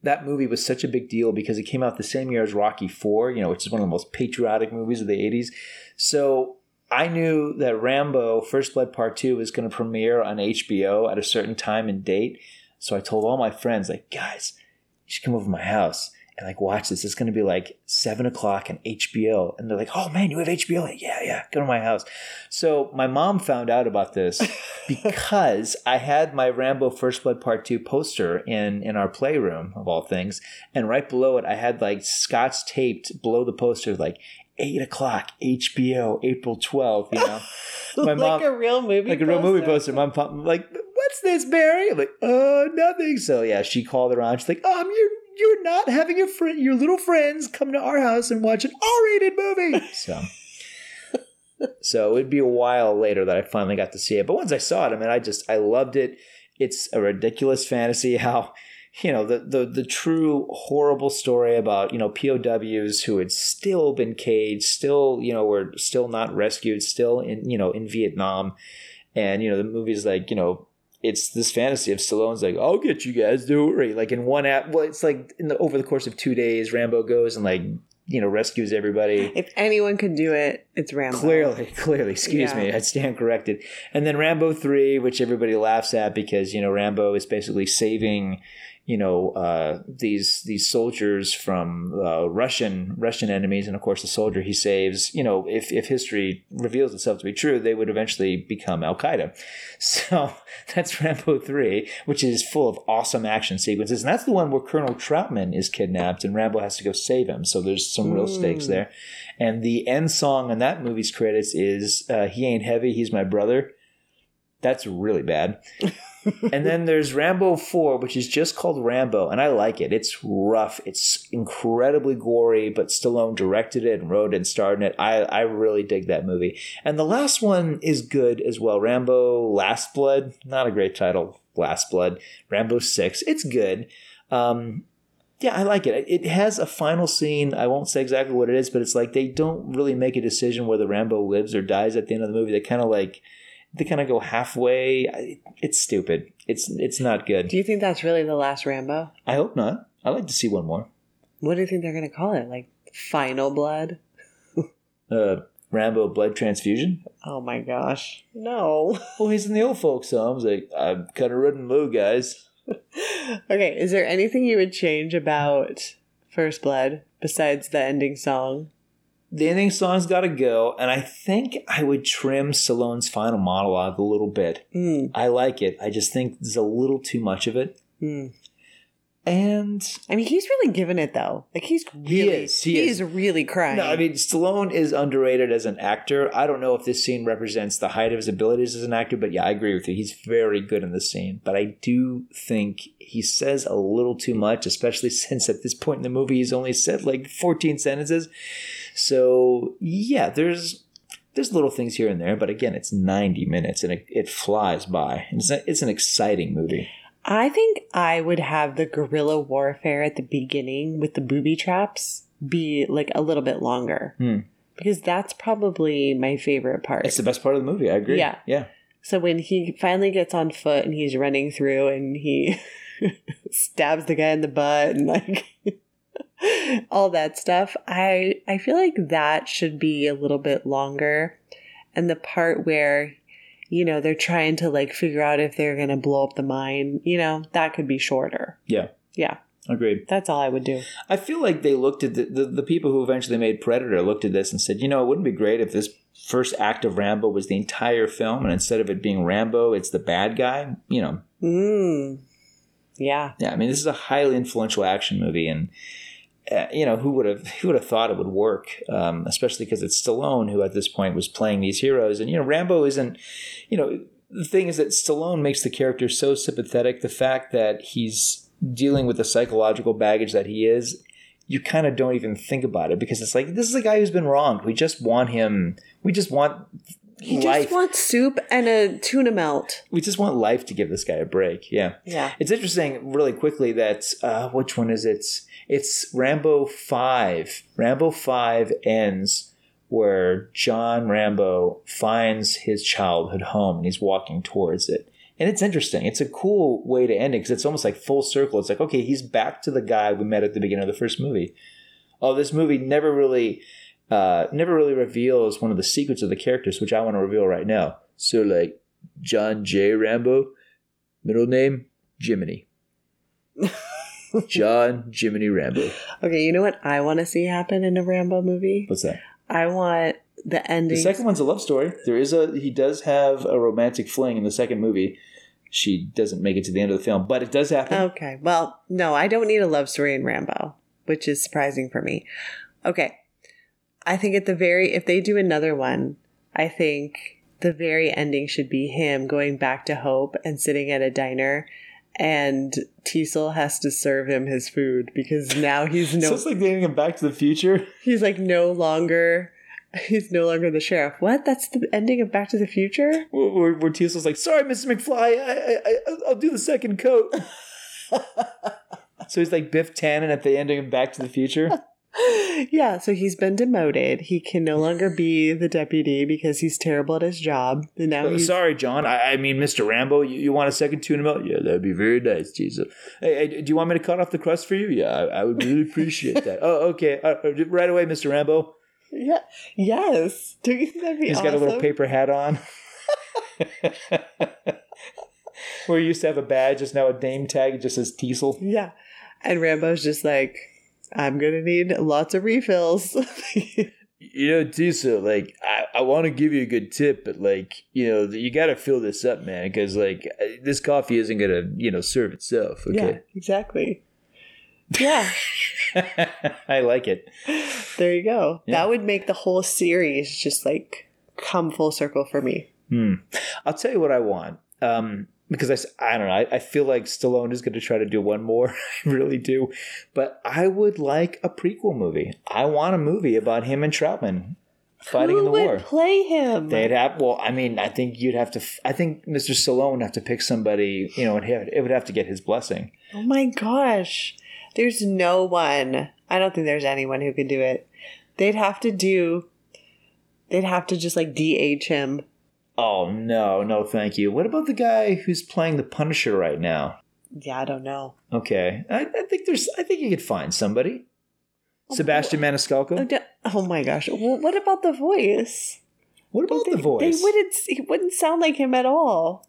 That movie was such a big deal because it came out the same year as Rocky 4, you know, which is one of the most patriotic movies of the 80s. So I knew that Rambo First Blood Part 2 was going to premiere on HBO at a certain time and date. So I told all my friends, like, guys, you should come over to my house and like watch this. It's going to be like seven o'clock on HBO. And they're like, oh man, you have HBO? Like, yeah, yeah, go to my house. So my mom found out about this because I had my Rambo First Blood Part 2 poster in, in our playroom of all things. And right below it, I had like scotch taped below the poster, like eight o'clock HBO, April 12th, you know. My like a real movie like a real movie poster. Mom, pop, like, what's this, Barry? I'm like, oh, nothing. So yeah, she called around. She's like, um, you're you're not having your friend, your little friends come to our house and watch an R-rated movie. So. so it'd be a while later that I finally got to see it. But once I saw it, I mean, I just I loved it. It's a ridiculous fantasy how you know the the the true horrible story about you know POWs who had still been caged, still you know were still not rescued, still in you know in Vietnam, and you know the movie's like you know it's this fantasy of Stallone's like I'll get you guys, don't worry. Like in one app, well, it's like in the over the course of two days, Rambo goes and like you know rescues everybody. If anyone could do it, it's Rambo. Clearly, clearly. Excuse Yeah. me, I stand corrected. And then Rambo three, which everybody laughs at because you know Rambo is basically saving, you know, uh, these these soldiers from uh, Russian Russian enemies, and of course the soldier he saves, you know, if if history reveals itself to be true, they would eventually become Al Qaeda. So that's Rambo three, which is full of awesome action sequences, and that's the one where Colonel Troutman is kidnapped, and Rambo has to go save him. So there's some real stakes there. And the end song on that movie's credits is uh, "He Ain't Heavy, He's My Brother." That's really bad. and then there's Rambo 4, which is just called Rambo, and I like it. It's rough. It's incredibly gory, but Stallone directed it and wrote it and starred in it. I, I really dig that movie. And the last one is good as well. Rambo Last Blood, not a great title, Last Blood. Rambo 6, it's good. Um, yeah, I like it. It has a final scene. I won't say exactly what it is, but it's like they don't really make a decision whether Rambo lives or dies at the end of the movie. They kind of like they kind of go halfway. It's stupid. It's it's not good. Do you think that's really the last Rambo? I hope not. I'd like to see one more. What do you think they're going to call it? Like Final Blood? Uh, Rambo blood transfusion. Oh my gosh. No. Well, he's in the old folks' homes. Like I'm kind of running low, guys. okay, is there anything you would change about First Blood besides the ending song? The ending song's got to go, and I think I would trim Stallone's final monologue a little bit. Mm. I like it. I just think there's a little too much of it. Mm. And I mean, he's really giving it though. Like he's He really, is, he is. really crying. No, I mean Stallone is underrated as an actor. I don't know if this scene represents the height of his abilities as an actor, but yeah, I agree with you. He's very good in this scene. But I do think he says a little too much, especially since at this point in the movie he's only said like 14 sentences. So yeah, there's there's little things here and there, but again, it's 90 minutes and it, it flies by. It's a, it's an exciting movie. I think I would have the guerrilla warfare at the beginning with the booby traps be like a little bit longer. Hmm. Because that's probably my favorite part. It's the best part of the movie. I agree. Yeah. Yeah. So when he finally gets on foot and he's running through and he stabs the guy in the butt and like all that stuff, I I feel like that should be a little bit longer. And the part where you know they're trying to like figure out if they're going to blow up the mine, you know, that could be shorter. Yeah. Yeah, Agreed. that's all I would do. I feel like they looked at the, the, the people who eventually made Predator looked at this and said, you know, it wouldn't be great if this first act of Rambo was the entire film, and instead of it being Rambo, it's the bad guy. You know, Mm. Yeah. yeah. I mean, this is a highly influential action movie, and you know, who would have who would have thought it would work? Um, especially because it's Stallone who at this point was playing these heroes, and you know, Rambo isn't. You know, the thing is that Stallone makes the character so sympathetic. The fact that he's dealing with the psychological baggage that he is, you kind of don't even think about it because it's like this is a guy who's been wronged. We just want him. We just want He life. just wants soup and a tuna melt. we just want life to give this guy a break. Yeah. Yeah. It's interesting, really quickly, that uh, which one is it? It's Rambo 5. Rambo 5 ends where John Rambo finds his childhood home and he's walking towards it. And it's interesting. It's a cool way to end it because it's almost like full circle. It's like, okay, he's back to the guy we met at the beginning of the first movie. Oh, this movie never really, uh, never really reveals one of the secrets of the characters, which I want to reveal right now. So, like, John J. Rambo, middle name Jiminy. John Jiminy Rambo. Okay, you know what I want to see happen in a Rambo movie? What's that? I want the ending. The second one's a love story. There is a he does have a romantic fling in the second movie. She doesn't make it to the end of the film, but it does happen. Okay, well, no, I don't need a love story in Rambo, which is surprising for me. Okay, I think at the very, if they do another one, I think the very ending should be him going back to Hope and sitting at a diner and Teasel has to serve him his food because now he's no so it's like dating him Back to the Future. he's like no longer he's no longer the sheriff. What? That's the ending of Back to the Future? Where, where, where Teasel's like, "Sorry, Mrs. McFly, I, I, I, I'll do the second coat." so he's like Biff Tannen at the ending of Back to the Future. yeah, so he's been demoted. He can no longer be the deputy because he's terrible at his job. And now he's Sorry, John. I, I mean, Mr. Rambo, you, you want a second tuna milk? Yeah, that'd be very nice, Jesus. Hey, hey, do you want me to cut off the crust for you? Yeah, I, I would really appreciate that. Oh, okay. Uh, uh, right away, Mr. Rambo. yeah, yes. Do you think that'd be He's awesome? got a little paper hat on. Where he used to have a badge, it's now a name tag. It just says Teasel. Yeah, and Rambo's just like, I'm gonna need lots of refills. You know, Teasel, like, I, I want to give you a good tip, but, like, you know, you got to fill this up, man, because, like, uh, this coffee isn't going to, you know, serve itself. yeah, Okay. exactly. Yeah, I like it. there you go. Yeah. That would make the whole series just like come full circle for me. Hmm. I'll tell you what I want. Um, because I, I don't know. I, I feel like Stallone is going to try to do one more. I really do. But I would like a prequel movie. I want a movie about him and Troutman fighting Who in the would war. play him? They'd have. Well, I mean, I think you'd have to. I think Mr. Stallone would have to pick somebody. You know, and it it would have to get his blessing. Oh my gosh. There's no one. I don't think there's anyone who could do it. They'd have to do they'd have to just like DH him. Oh no, no, thank you. What about the guy who's playing the Punisher right now? Yeah, I don't know. Okay, I, I think there's. I think you could find somebody. Oh, Sebastian Maniscalco. Oh, Oh my gosh. Well, what about the voice? What about They, the voice? They wouldn't it wouldn't sound like him at all.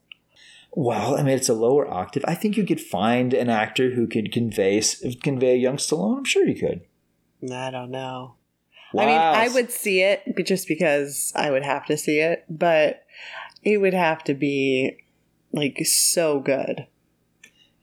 Well, I mean, it's a lower octave. I think you could find an actor who could convey convey a young Stallone. I'm sure you could. I don't know. I mean, I would see it just because I would have to see it, but it would have to be like so good.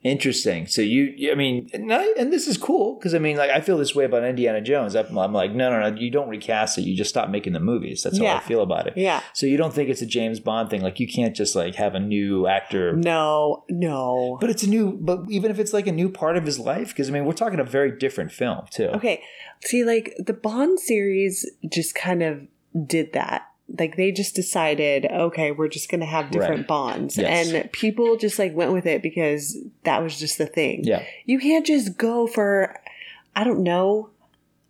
Interesting. So you, I mean, and, I, and this is cool because I mean, like, I feel this way about Indiana Jones. I'm, I'm like, no, no, no, you don't recast it. You just stop making the movies. That's how I feel about it. Yeah. So you don't think it's a James Bond thing? Like, you can't just like have a new actor. No, no. But it's a new. But even if it's like a new part of his life, because I mean, we're talking a very different film too. Okay. See, like the Bond series just kind of did that. Like they just decided, okay, we're just going to have different Right. Bonds. Yes. And people just like went with it because that was just the thing. Yeah. You can't just go for, I don't know.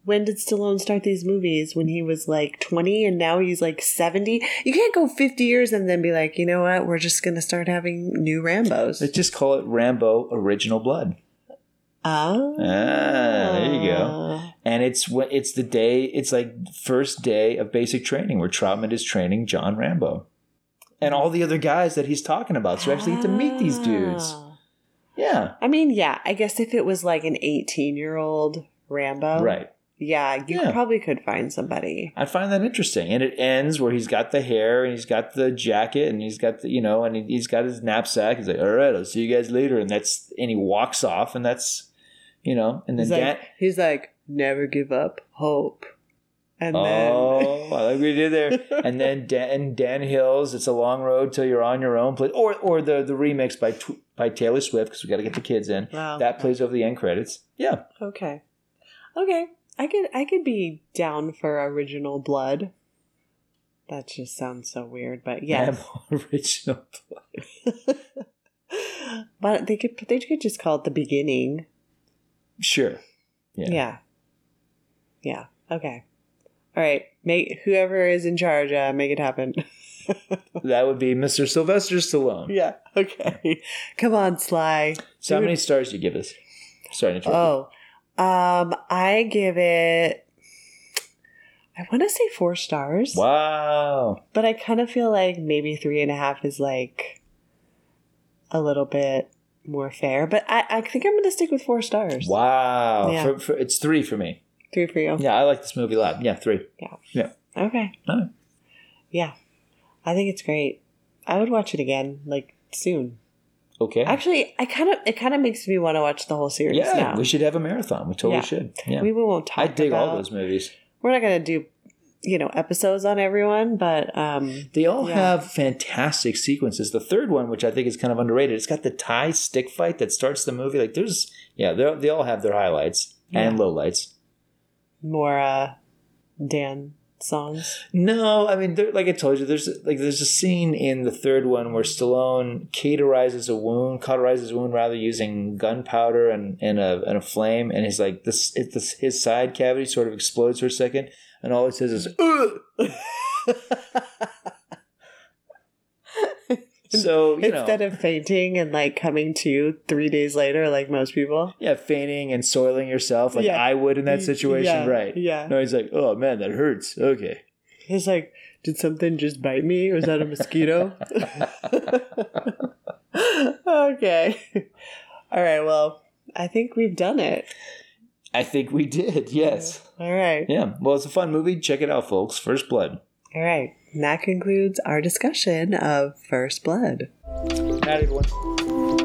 When did Stallone start these movies? When he was like 20 and now he's like 70? You can't go 50 years and then be like, you know what? We're just going to start having new Rambos. Let's just call it Rambo Original Blood. Oh. Ah, there you go. And it's it's the day. It's like first day of basic training where Troutman is training John Rambo, and all the other guys that he's talking about. So you actually get to meet these dudes. Ah. Yeah, I mean, yeah, I guess if it was like an 18 year old Rambo, right. Yeah, you Yeah. probably could find somebody. I find that interesting, and it ends where he's got the hair and he's got the jacket and he's got the you know and he's got his knapsack. He's like, "All right, I'll see you guys later," and that's and he walks off, and that's you know, and then He's Dan- he's like, never give up hope. And Oh, I like what you did there. And then Dan, Dan Hills, "It's a Long Road Till You're on Your Own," play, or or the the remix by by Taylor Swift because we got to get the kids in. Wow. That plays over the end credits. Yeah, okay, okay, I could I could be down for original blood. That just sounds so weird, but yeah. original blood. but they could they could just call it the beginning. Sure. Yeah. Yeah. Yeah. Okay. All right. Make whoever is in charge, uh, make it happen. That would be Mr. Sylvester Stallone. yeah. Okay. Come on, Sly. So how many stars do you give us? Sorry to. Oh, um, I give it. I want to say four stars. Wow. but I kind of feel like maybe three and a half is like a little bit more fair. But I, I think I'm going to stick with four stars. Wow. Yeah. For, for, it's three for me. Three for you. Yeah, I like this movie a lot. Yeah, three. Yeah. Yeah. Okay. Yeah. I think it's great. I would watch it again, like soon. Okay. Actually, I kind of it kind of makes me want to watch the whole series yeah, now. we should have a marathon. We totally Yeah. should. Yeah. We won't talk. I dig all those movies. We're not gonna do, you know, episodes on everyone, but um, They all Yeah. have fantastic sequences. The third one, which I think is kind of underrated, it's got the Thai stick fight that starts the movie. Like there's, yeah, they they all have their highlights and lowlights. More uh, Dan songs. No, I mean, like I told you, there's like there's a scene in the third one where Stallone cauterizes a wound, cauterizes a wound rather using gunpowder and, and a and a flame, and he's like this, it, this his side cavity sort of explodes for a second, and all he says is "Ugh!" so you know, Instead of fainting and like coming to three days later, like most people. yeah, fainting and soiling yourself like Yeah. I would in that situation, Yeah, right? yeah. No, he's like, oh man, that hurts. Okay. He's like, did something just bite me? Was that a mosquito? okay. All right. Well, I think we've done it. I think we did. Yes. All right. Yeah. Well, it's a fun movie. Check it out, folks. First Blood. All right. And that concludes our discussion of First Blood. Night, everyone.